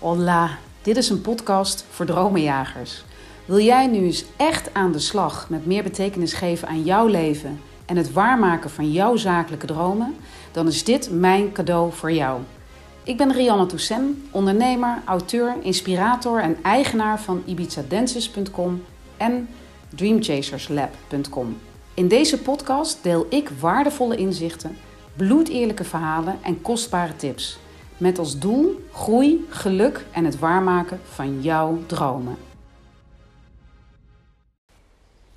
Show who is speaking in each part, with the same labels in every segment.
Speaker 1: Hola, dit is een podcast voor dromenjagers. Wil jij nu eens echt aan de slag met meer betekenis geven aan jouw leven en het waarmaken van jouw zakelijke dromen? Dan is dit mijn cadeau voor jou. Ik ben Rianne Toussaint, ondernemer, auteur, inspirator en eigenaar van ibizadances.com en dreamchaserslab.com. In deze podcast deel ik waardevolle inzichten, bloedeerlijke verhalen en kostbare tips. Met als doel groei, geluk en het waarmaken van jouw dromen.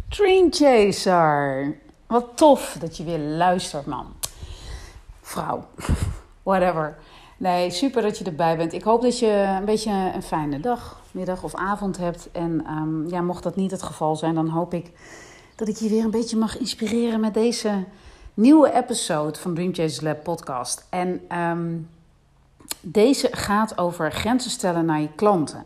Speaker 1: Dream Chaser. Wat tof dat je weer luistert, man. Vrouw. Whatever. Nee, super dat je erbij bent. Ik hoop dat je een beetje een fijne dag, middag of avond hebt. En um, ja, mocht dat niet het geval zijn, dan hoop ik dat ik je weer een beetje mag inspireren met deze nieuwe episode van Dream Chasers Lab podcast. En um, deze gaat over grenzen stellen naar je klanten.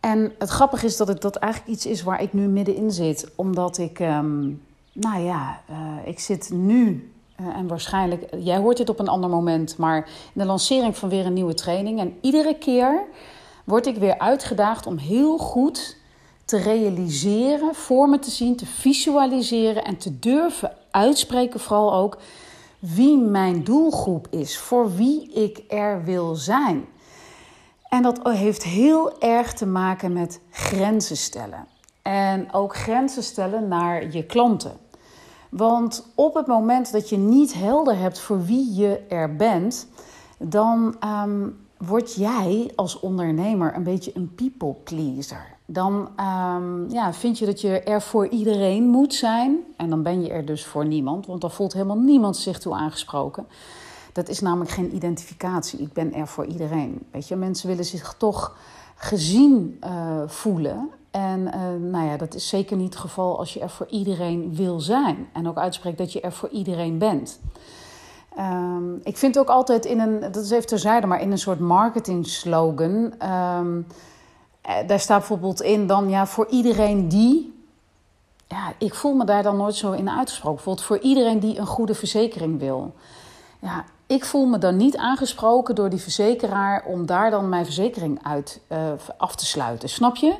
Speaker 1: En het grappige is dat het dat eigenlijk iets is waar ik nu middenin zit. Omdat ik, um, nou ja, uh, ik zit nu uh, en waarschijnlijk, jij hoort dit op een ander moment, maar in de lancering van weer een nieuwe training. En iedere keer word ik weer uitgedaagd om heel goed te realiseren, voor me te zien, te visualiseren en te durven uitspreken, vooral ook wie mijn doelgroep is, voor wie ik er wil zijn. En dat heeft heel erg te maken met grenzen stellen. En ook grenzen stellen naar je klanten. Want op het moment dat je niet helder hebt voor wie je er bent, dan um, word jij als ondernemer een beetje een people pleaser. Dan um, ja, vind je dat je er voor iedereen moet zijn. En dan ben je er dus voor niemand, want dan voelt helemaal niemand zich toe aangesproken. Dat is namelijk geen identificatie. Ik ben er voor iedereen. Weet je, mensen willen zich toch gezien uh, voelen. En uh, nou ja, dat is zeker niet het geval als je er voor iedereen wil zijn. En ook uitspreekt dat je er voor iedereen bent. Um, ik vind ook altijd in een, dat is even terzijde, maar in een soort marketing slogan. Um, daar staat bijvoorbeeld in dan ja, voor iedereen die. Ja, ik voel me daar dan nooit zo in uitgesproken. Bijvoorbeeld voor iedereen die een goede verzekering wil. Ja, ik voel me dan niet aangesproken door die verzekeraar om daar dan mijn verzekering uit uh, af te sluiten. Snap je?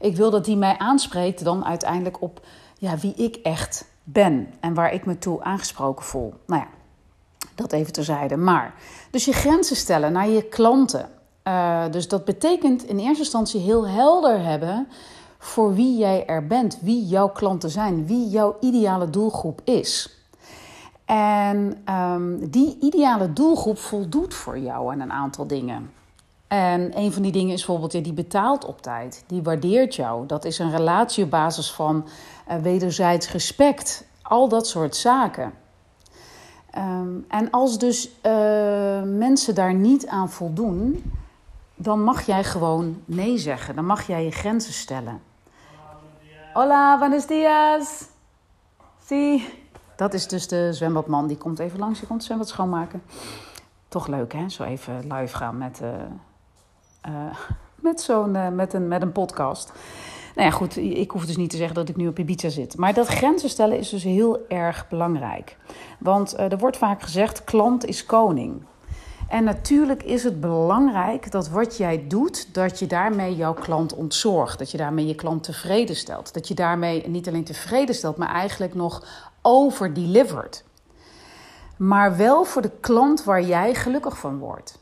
Speaker 1: Ik wil dat die mij aanspreekt dan uiteindelijk op ja, wie ik echt ben en waar ik me toe aangesproken voel. Nou ja, dat even terzijde. Maar, dus je grenzen stellen naar je klanten. Uh, dus dat betekent in eerste instantie heel helder hebben voor wie jij er bent, wie jouw klanten zijn, wie jouw ideale doelgroep is. En um, die ideale doelgroep voldoet voor jou aan een aantal dingen. En een van die dingen is bijvoorbeeld, ja, die betaalt op tijd, die waardeert jou. Dat is een relatie op basis van uh, wederzijds respect, al dat soort zaken. Um, en als dus uh, mensen daar niet aan voldoen, dan mag jij gewoon nee zeggen. Dan mag jij je grenzen stellen. Hola, buenos dias. Zie. Dat is dus de zwembadman. Die komt even langs. Die komt het zwembad schoonmaken. Toch leuk, hè? Zo even live gaan met, uh, uh, met, zo'n, met, een, met een podcast. Nou ja, goed. Ik hoef dus niet te zeggen dat ik nu op Ibiza zit. Maar dat grenzen stellen is dus heel erg belangrijk. Want er wordt vaak gezegd: klant is koning. En natuurlijk is het belangrijk dat wat jij doet, dat je daarmee jouw klant ontzorgt. Dat je daarmee je klant tevreden stelt. Dat je daarmee niet alleen tevreden stelt, maar eigenlijk nog overdelivert. Maar wel voor de klant waar jij gelukkig van wordt.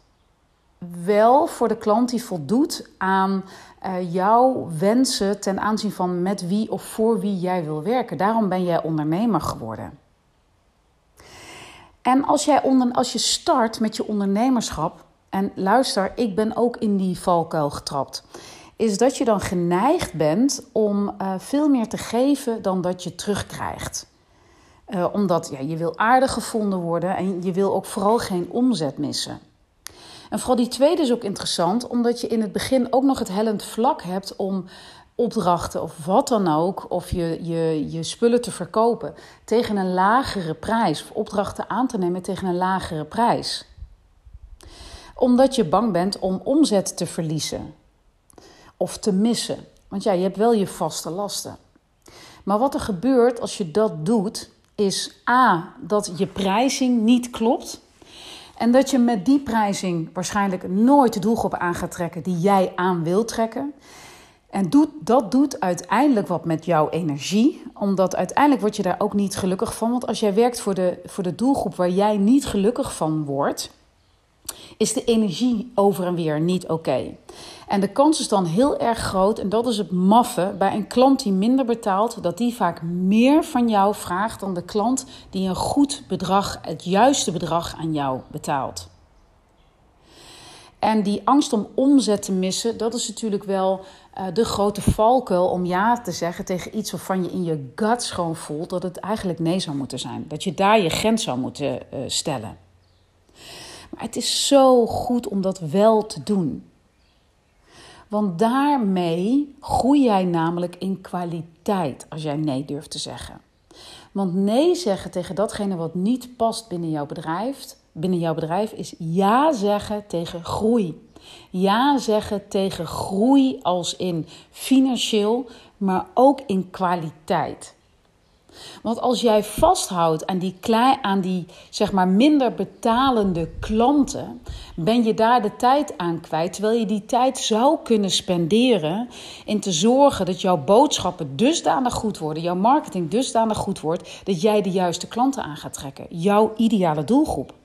Speaker 1: Wel voor de klant die voldoet aan uh, jouw wensen ten aanzien van met wie of voor wie jij wil werken. Daarom ben jij ondernemer geworden. En als, jij onder, als je start met je ondernemerschap, en luister, ik ben ook in die valkuil getrapt, is dat je dan geneigd bent om uh, veel meer te geven dan dat je terugkrijgt. Uh, omdat ja, je wil aardig gevonden worden en je wil ook vooral geen omzet missen. En vooral die tweede is ook interessant, omdat je in het begin ook nog het hellend vlak hebt om opdrachten of wat dan ook, of je, je, je spullen te verkopen tegen een lagere prijs, of opdrachten aan te nemen tegen een lagere prijs. Omdat je bang bent om omzet te verliezen of te missen. Want ja, je hebt wel je vaste lasten. Maar wat er gebeurt als je dat doet, is A, dat je prijzing niet klopt. En dat je met die prijzing waarschijnlijk nooit de doelgroep aan gaat trekken die jij aan wilt trekken. En doet, dat doet uiteindelijk wat met jouw energie, omdat uiteindelijk word je daar ook niet gelukkig van. Want als jij werkt voor de, voor de doelgroep waar jij niet gelukkig van wordt, is de energie over en weer niet oké. En de kans is dan heel erg groot, en dat is het maffe, bij een klant die minder betaalt, dat die vaak meer van jou vraagt dan de klant die een goed bedrag, het juiste bedrag aan jou betaalt. En die angst om omzet te missen, dat is natuurlijk wel uh, de grote valkuil om ja te zeggen tegen iets waarvan je in je guts gewoon voelt dat het eigenlijk nee zou moeten zijn. Dat je daar je grens zou moeten uh, stellen. Maar het is zo goed om dat wel te doen. Want daarmee groei jij namelijk in kwaliteit als jij nee durft te zeggen. Want nee zeggen tegen datgene wat niet past binnen jouw bedrijf, binnen jouw bedrijf is ja zeggen tegen groei. Ja zeggen tegen groei als in financieel, maar ook in kwaliteit. Want als jij vasthoudt aan die, klein, aan die zeg maar minder betalende klanten, ben je daar de tijd aan kwijt. Terwijl je die tijd zou kunnen spenderen in te zorgen dat jouw boodschappen dusdanig goed worden, jouw marketing dusdanig goed wordt, dat jij de juiste klanten aan gaat trekken. Jouw ideale doelgroep.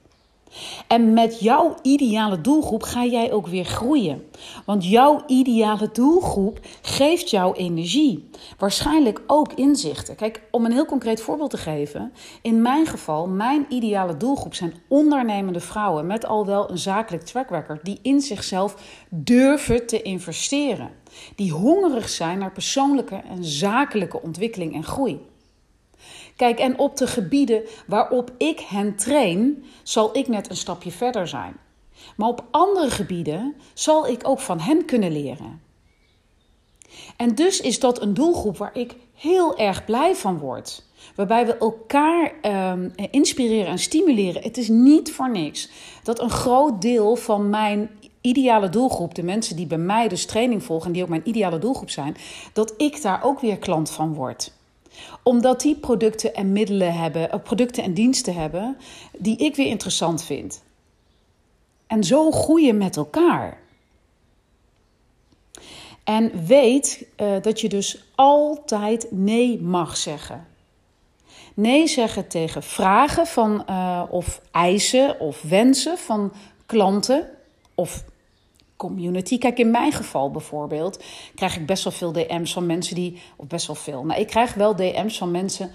Speaker 1: En met jouw ideale doelgroep ga jij ook weer groeien. Want jouw ideale doelgroep geeft jou energie. Waarschijnlijk ook inzichten. Kijk, om een heel concreet voorbeeld te geven. In mijn geval, mijn ideale doelgroep zijn ondernemende vrouwen met al wel een zakelijk track die in zichzelf durven te investeren. Die hongerig zijn naar persoonlijke en zakelijke ontwikkeling en groei. Kijk, en op de gebieden waarop ik hen train, zal ik net een stapje verder zijn. Maar op andere gebieden zal ik ook van hen kunnen leren. En dus is dat een doelgroep waar ik heel erg blij van word. Waarbij we elkaar um, inspireren en stimuleren. Het is niet voor niks dat een groot deel van mijn ideale doelgroep, de mensen die bij mij dus training volgen en die ook mijn ideale doelgroep zijn, dat ik daar ook weer klant van word omdat die producten en middelen hebben, eh, producten en diensten hebben, die ik weer interessant vind. En zo groeien met elkaar. En weet uh, dat je dus altijd nee mag zeggen. Nee zeggen tegen vragen van, uh, of eisen of wensen van klanten of community. Kijk, in mijn geval bijvoorbeeld krijg ik best wel veel DM's van mensen die, of best wel veel, nou, ik krijg wel DM's van mensen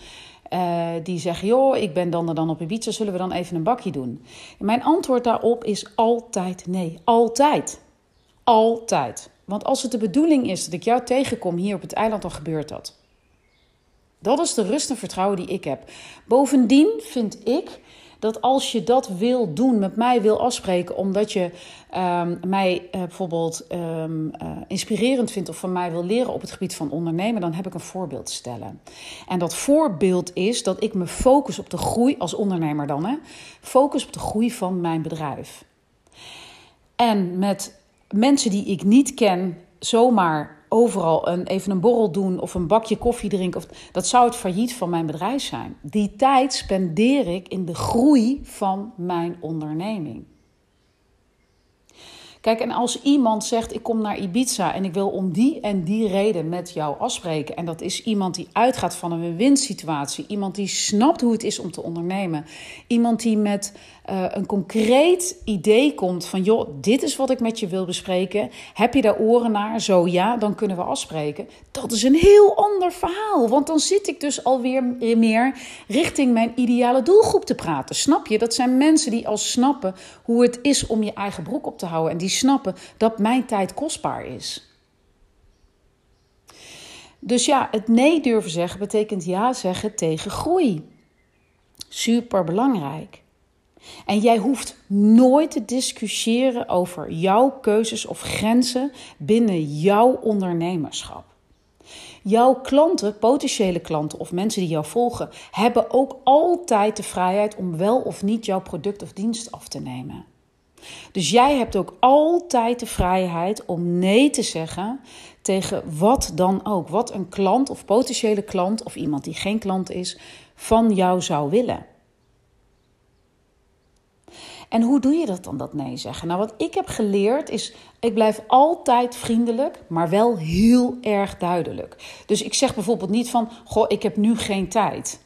Speaker 1: uh, die zeggen: Joh, ik ben dan er dan op Ibiza, zullen we dan even een bakje doen? En mijn antwoord daarop is altijd nee. Altijd. Altijd. Want als het de bedoeling is dat ik jou tegenkom hier op het eiland, dan gebeurt dat. Dat is de rust en vertrouwen die ik heb. Bovendien vind ik dat als je dat wil doen, met mij wil afspreken, omdat je um, mij uh, bijvoorbeeld um, uh, inspirerend vindt of van mij wil leren op het gebied van ondernemen, dan heb ik een voorbeeld te stellen. En dat voorbeeld is dat ik me focus op de groei als ondernemer dan, hè, focus op de groei van mijn bedrijf. En met mensen die ik niet ken, zomaar overal een, even een borrel doen of een bakje koffie drinken. Of, dat zou het failliet van mijn bedrijf zijn. Die tijd spendeer ik in de groei van mijn onderneming. Kijk, en als iemand zegt: Ik kom naar Ibiza en ik wil om die en die reden met jou afspreken. En dat is iemand die uitgaat van een win-situatie. Iemand die snapt hoe het is om te ondernemen. Iemand die met uh, een concreet idee komt van: joh, dit is wat ik met je wil bespreken. Heb je daar oren naar? Zo ja, dan kunnen we afspreken. Dat is een heel ander verhaal. Want dan zit ik dus alweer meer richting mijn ideale doelgroep te praten. Snap je? Dat zijn mensen die al snappen hoe het is om je eigen broek op te houden. En die snappen dat mijn tijd kostbaar is. Dus ja, het nee durven zeggen betekent ja zeggen tegen groei. Super belangrijk. En jij hoeft nooit te discussiëren over jouw keuzes of grenzen binnen jouw ondernemerschap. Jouw klanten, potentiële klanten of mensen die jou volgen, hebben ook altijd de vrijheid om wel of niet jouw product of dienst af te nemen. Dus jij hebt ook altijd de vrijheid om nee te zeggen tegen wat dan ook. Wat een klant of potentiële klant of iemand die geen klant is van jou zou willen. En hoe doe je dat dan, dat nee zeggen? Nou, wat ik heb geleerd is, ik blijf altijd vriendelijk, maar wel heel erg duidelijk. Dus ik zeg bijvoorbeeld niet van, goh, ik heb nu geen tijd.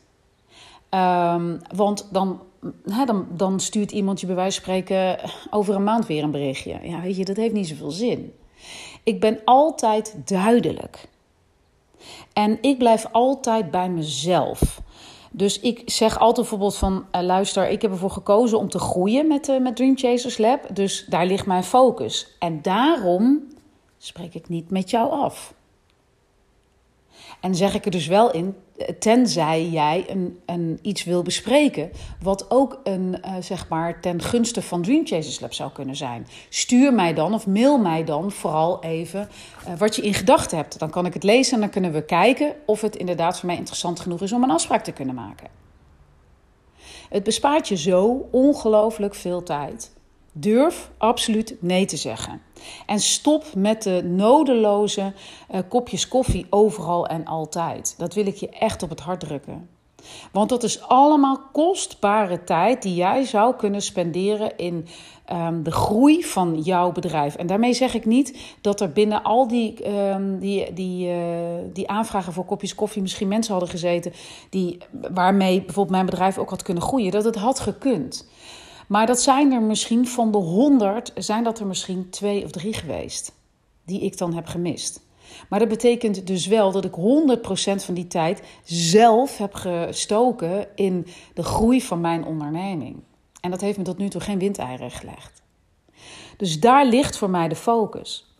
Speaker 1: Um, want dan, hè, dan, dan stuurt iemand je bij wijze van spreken over een maand weer een berichtje. Ja, weet je, dat heeft niet zoveel zin. Ik ben altijd duidelijk. En ik blijf altijd bij mezelf. Dus ik zeg altijd bijvoorbeeld van, uh, luister, ik heb ervoor gekozen om te groeien met, uh, met Dream Chasers Lab. Dus daar ligt mijn focus. En daarom spreek ik niet met jou af. En zeg ik er dus wel in, tenzij jij een, een, iets wil bespreken, wat ook een, uh, zeg maar ten gunste van Dream Chasers Lab zou kunnen zijn. Stuur mij dan of mail mij dan vooral even uh, wat je in gedachten hebt. Dan kan ik het lezen en dan kunnen we kijken of het inderdaad voor mij interessant genoeg is om een afspraak te kunnen maken. Het bespaart je zo ongelooflijk veel tijd. Durf absoluut nee te zeggen. En stop met de nodeloze uh, kopjes koffie overal en altijd. Dat wil ik je echt op het hart drukken. Want dat is allemaal kostbare tijd die jij zou kunnen spenderen in um, de groei van jouw bedrijf. En daarmee zeg ik niet dat er binnen al die, um, die, die, uh, die aanvragen voor kopjes koffie misschien mensen hadden gezeten die, waarmee bijvoorbeeld mijn bedrijf ook had kunnen groeien. Dat het had gekund. Maar dat zijn er misschien van de honderd, zijn dat er misschien twee of drie geweest. Die ik dan heb gemist. Maar dat betekent dus wel dat ik 100% van die tijd zelf heb gestoken in de groei van mijn onderneming. En dat heeft me tot nu toe geen windeieren gelegd. Dus daar ligt voor mij de focus.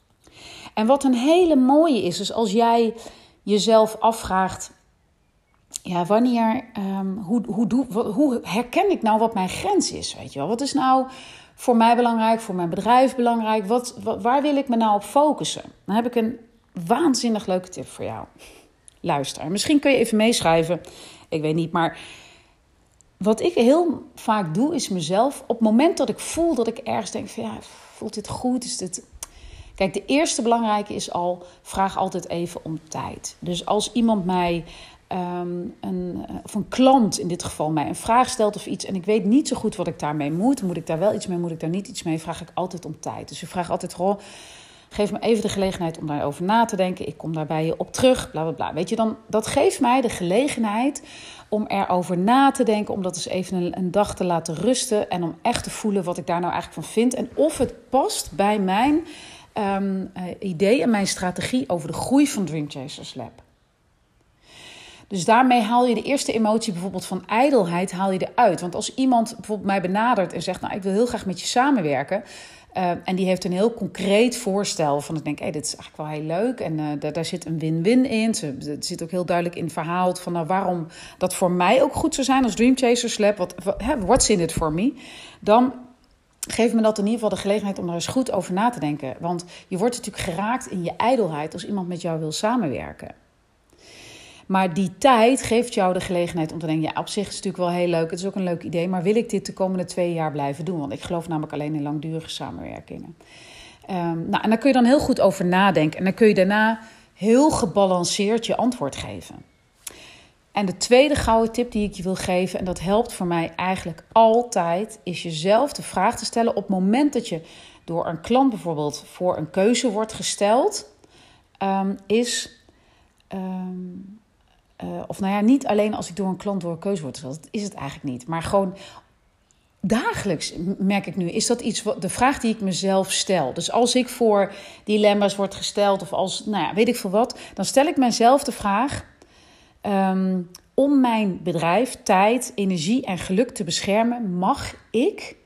Speaker 1: En wat een hele mooie is, is als jij jezelf afvraagt: ja, wanneer, um, hoe, hoe, hoe herken ik nou wat mijn grens is? Weet je wel? Wat is nou voor mij belangrijk, voor mijn bedrijf belangrijk? Wat, waar wil ik me nou op focussen? Dan heb ik een waanzinnig leuke tip voor jou. Luister, misschien kun je even meeschrijven. Ik weet niet, maar wat ik heel vaak doe, is mezelf op het moment dat ik voel dat ik ergens denk ja, voelt dit goed? Is dit. Kijk, de eerste belangrijke is al, vraag altijd even om tijd. Dus als iemand mij um, een, eh, of een klant in dit geval mij een vraag stelt of iets en ik weet niet zo goed wat ik daarmee moet, moet ik daar wel iets mee, moet ik daar niet iets mee, vraag ik altijd om tijd. Dus ik vraag altijd geef me even de gelegenheid om daarover na te denken. Ik kom daar bij je op terug, bla bla bla. Weet je, dan, dat geeft mij de gelegenheid om erover na te denken, om dat eens even een, dag te laten rusten en om echt te voelen wat ik daar nou eigenlijk van vind en of het past bij mijn um, idee en mijn strategie over de groei van Dream Chasers Lab. Dus daarmee haal je de eerste emotie bijvoorbeeld van ijdelheid haal je eruit. Want als iemand bijvoorbeeld mij benadert en zegt, nou ik wil heel graag met je samenwerken. Uh, en die heeft een heel concreet voorstel van ik denk, hé, hey, dit is eigenlijk wel heel leuk. En uh, daar, zit een win-win in. Er zit ook heel duidelijk in het verhaal van nou, waarom dat voor mij ook goed zou zijn als Dream Chasers Lab. Wat, what's in it for me? Dan geeft me dat in ieder geval de gelegenheid om er eens goed over na te denken. Want je wordt natuurlijk geraakt in je ijdelheid als iemand met jou wil samenwerken. Maar die tijd geeft jou de gelegenheid om te denken: ja, op zich is het natuurlijk wel heel leuk. Het is ook een leuk idee. Maar wil ik dit de komende twee jaar blijven doen? Want ik geloof namelijk alleen in langdurige samenwerkingen. Um, nou, en daar kun je dan heel goed over nadenken. En dan kun je daarna heel gebalanceerd je antwoord geven. En de tweede gouden tip die ik je wil geven, en dat helpt voor mij eigenlijk altijd, is jezelf de vraag te stellen op het moment dat je door een klant bijvoorbeeld voor een keuze wordt gesteld, um, is um, uh, of nou ja, niet alleen als ik door een klant door een keuze word gesteld. Dat is het eigenlijk niet. Maar gewoon dagelijks merk ik nu, is dat iets wat de vraag die ik mezelf stel. Dus als ik voor dilemma's word gesteld of als, nou ja, weet ik veel wat, dan stel ik mezelf de vraag um, om mijn bedrijf, tijd, energie en geluk te beschermen, mag ik?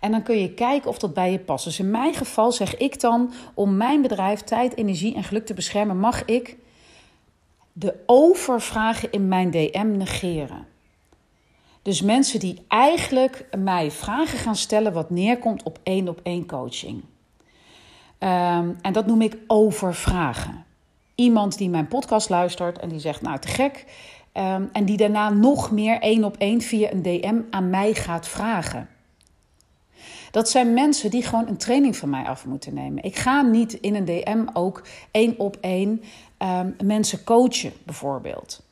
Speaker 1: En dan kun je kijken of dat bij je past. Dus in mijn geval zeg ik dan, om mijn bedrijf, tijd, energie en geluk te beschermen, mag ik de overvragen in mijn DM negeren. Dus mensen die eigenlijk mij vragen gaan stellen wat neerkomt op één op één coaching. Um, en dat noem ik overvragen. Iemand die mijn podcast luistert en die zegt, nou te gek. Um, en die daarna nog meer één op één via een DM aan mij gaat vragen. Dat zijn mensen die gewoon een training van mij af moeten nemen. Ik ga niet in een DM ook één op één um, mensen coachen, bijvoorbeeld.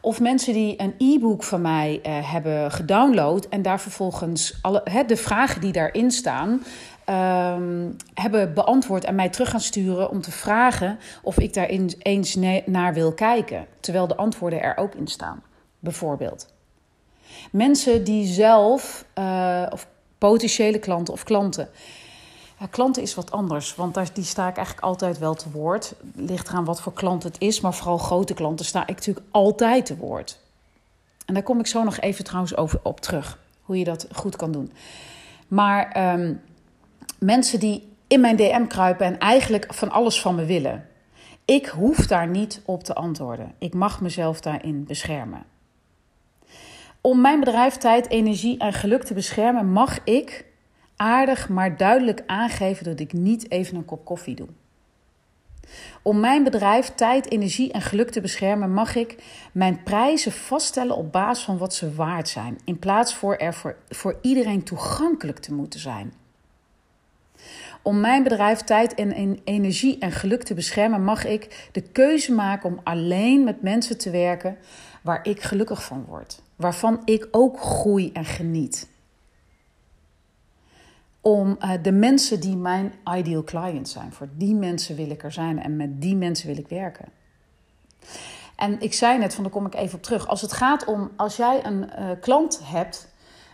Speaker 1: Of mensen die een e-book van mij uh, hebben gedownload en daar vervolgens alle, de vragen die daarin staan, um, hebben beantwoord en mij terug gaan sturen om te vragen of ik daar eens naar wil kijken. Terwijl de antwoorden er ook in staan, bijvoorbeeld. Mensen die zelf, uh, of potentiële klanten of klanten. Klanten is wat anders, want daar, die sta ik eigenlijk altijd wel te woord. Ligt eraan wat voor klant het is, maar vooral grote klanten sta ik natuurlijk altijd te woord. En daar kom ik zo nog even trouwens over op terug, hoe je dat goed kan doen. Maar um, mensen die in mijn DM kruipen en eigenlijk van alles van me willen. Ik hoef daar niet op te antwoorden. Ik mag mezelf daarin beschermen. Om mijn bedrijf, tijd, energie en geluk te beschermen, mag ik aardig maar duidelijk aangeven dat ik niet even een kop koffie doe. Om mijn bedrijf, tijd, energie en geluk te beschermen, mag ik mijn prijzen vaststellen op basis van wat ze waard zijn, in plaats voor er voor, voor iedereen toegankelijk te moeten zijn. Om mijn bedrijf, tijd en energie en geluk te beschermen, mag ik de keuze maken om alleen met mensen te werken waar ik gelukkig van word, waarvan ik ook groei en geniet. Om uh, de mensen die mijn ideal client zijn, voor die mensen wil ik er zijn en met die mensen wil ik werken. En ik zei net, van daar kom ik even op terug. Als het gaat om, als jij een uh, klant hebt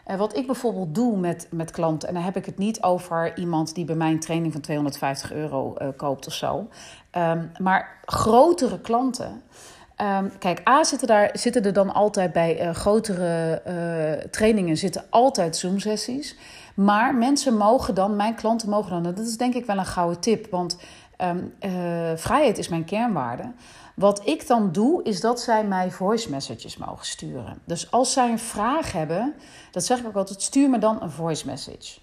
Speaker 1: uh, wat ik bijvoorbeeld doe met, met klanten, en dan heb ik het niet over iemand die bij mij een training van 250 euro koopt of zo, um, maar grotere klanten. Um, kijk, A zitten, daar, zitten er dan altijd bij grotere trainingen zitten altijd Zoom-sessies. Maar mensen mogen dan, mijn klanten mogen dan, dat is denk ik wel een gouden tip, want um, vrijheid is mijn kernwaarde. Wat ik dan doe, is dat zij mij voice messages mogen sturen. Dus als zij een vraag hebben, dat zeg ik ook altijd, stuur me dan een voice message.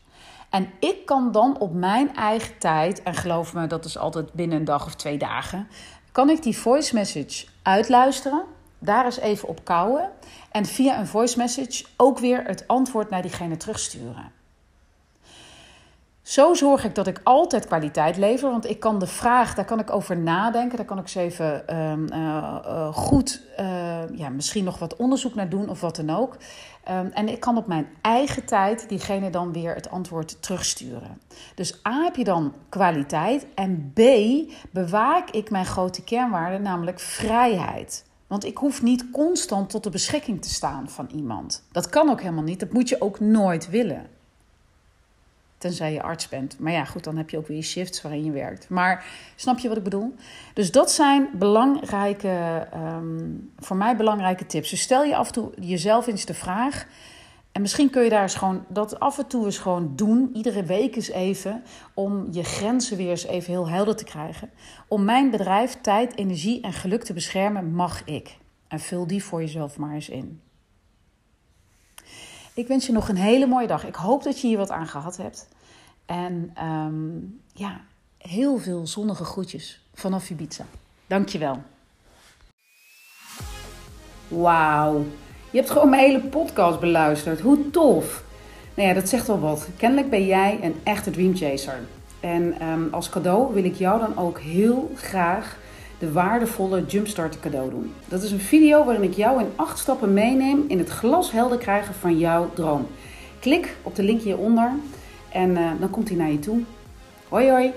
Speaker 1: En ik kan dan op mijn eigen tijd, en geloof me, dat is altijd binnen een dag of twee dagen, kan ik die voice message uitluisteren, daar eens even op kouwen en via een voice message ook weer het antwoord naar diegene terugsturen. Zo zorg ik dat ik altijd kwaliteit lever. Want ik kan de vraag, daar kan ik over nadenken. Daar kan ik eens even uh, uh, goed, uh, ja, misschien nog wat onderzoek naar doen of wat dan ook. Um, en ik kan op mijn eigen tijd diegene dan weer het antwoord terugsturen. Dus A heb je dan kwaliteit. En B bewaak ik mijn grote kernwaarde, namelijk vrijheid. Want ik hoef niet constant tot de beschikking te staan van iemand. Dat kan ook helemaal niet. Dat moet je ook nooit willen. Tenzij je arts bent. Maar ja, goed, dan heb je ook weer je shifts waarin je werkt. Maar snap je wat ik bedoel? Dus dat zijn belangrijke, um, voor mij belangrijke tips. Dus stel je af en toe jezelf eens de vraag. En misschien kun je daar eens gewoon dat af en toe eens gewoon doen. Iedere week eens even. Om je grenzen weer eens even heel helder te krijgen. Om mijn bedrijf, tijd, energie en geluk te beschermen, mag ik. En vul die voor jezelf maar eens in. Ik wens je nog een hele mooie dag. Ik hoop dat je hier wat aan gehad hebt. En um, ja, heel veel zonnige groetjes vanaf Ibiza. Dankjewel. Wauw. Je hebt gewoon mijn hele podcast beluisterd. Hoe tof. Nou ja, dat zegt wel wat. Kennelijk ben jij een echte dreamchaser. En um, als cadeau wil ik jou dan ook heel graag de waardevolle Jumpstart cadeau doen. Dat is een video waarin ik jou in acht stappen meeneem in het glashelder krijgen van jouw droom. Klik op de link hieronder en uh, dan komt hij naar je toe. Hoi hoi!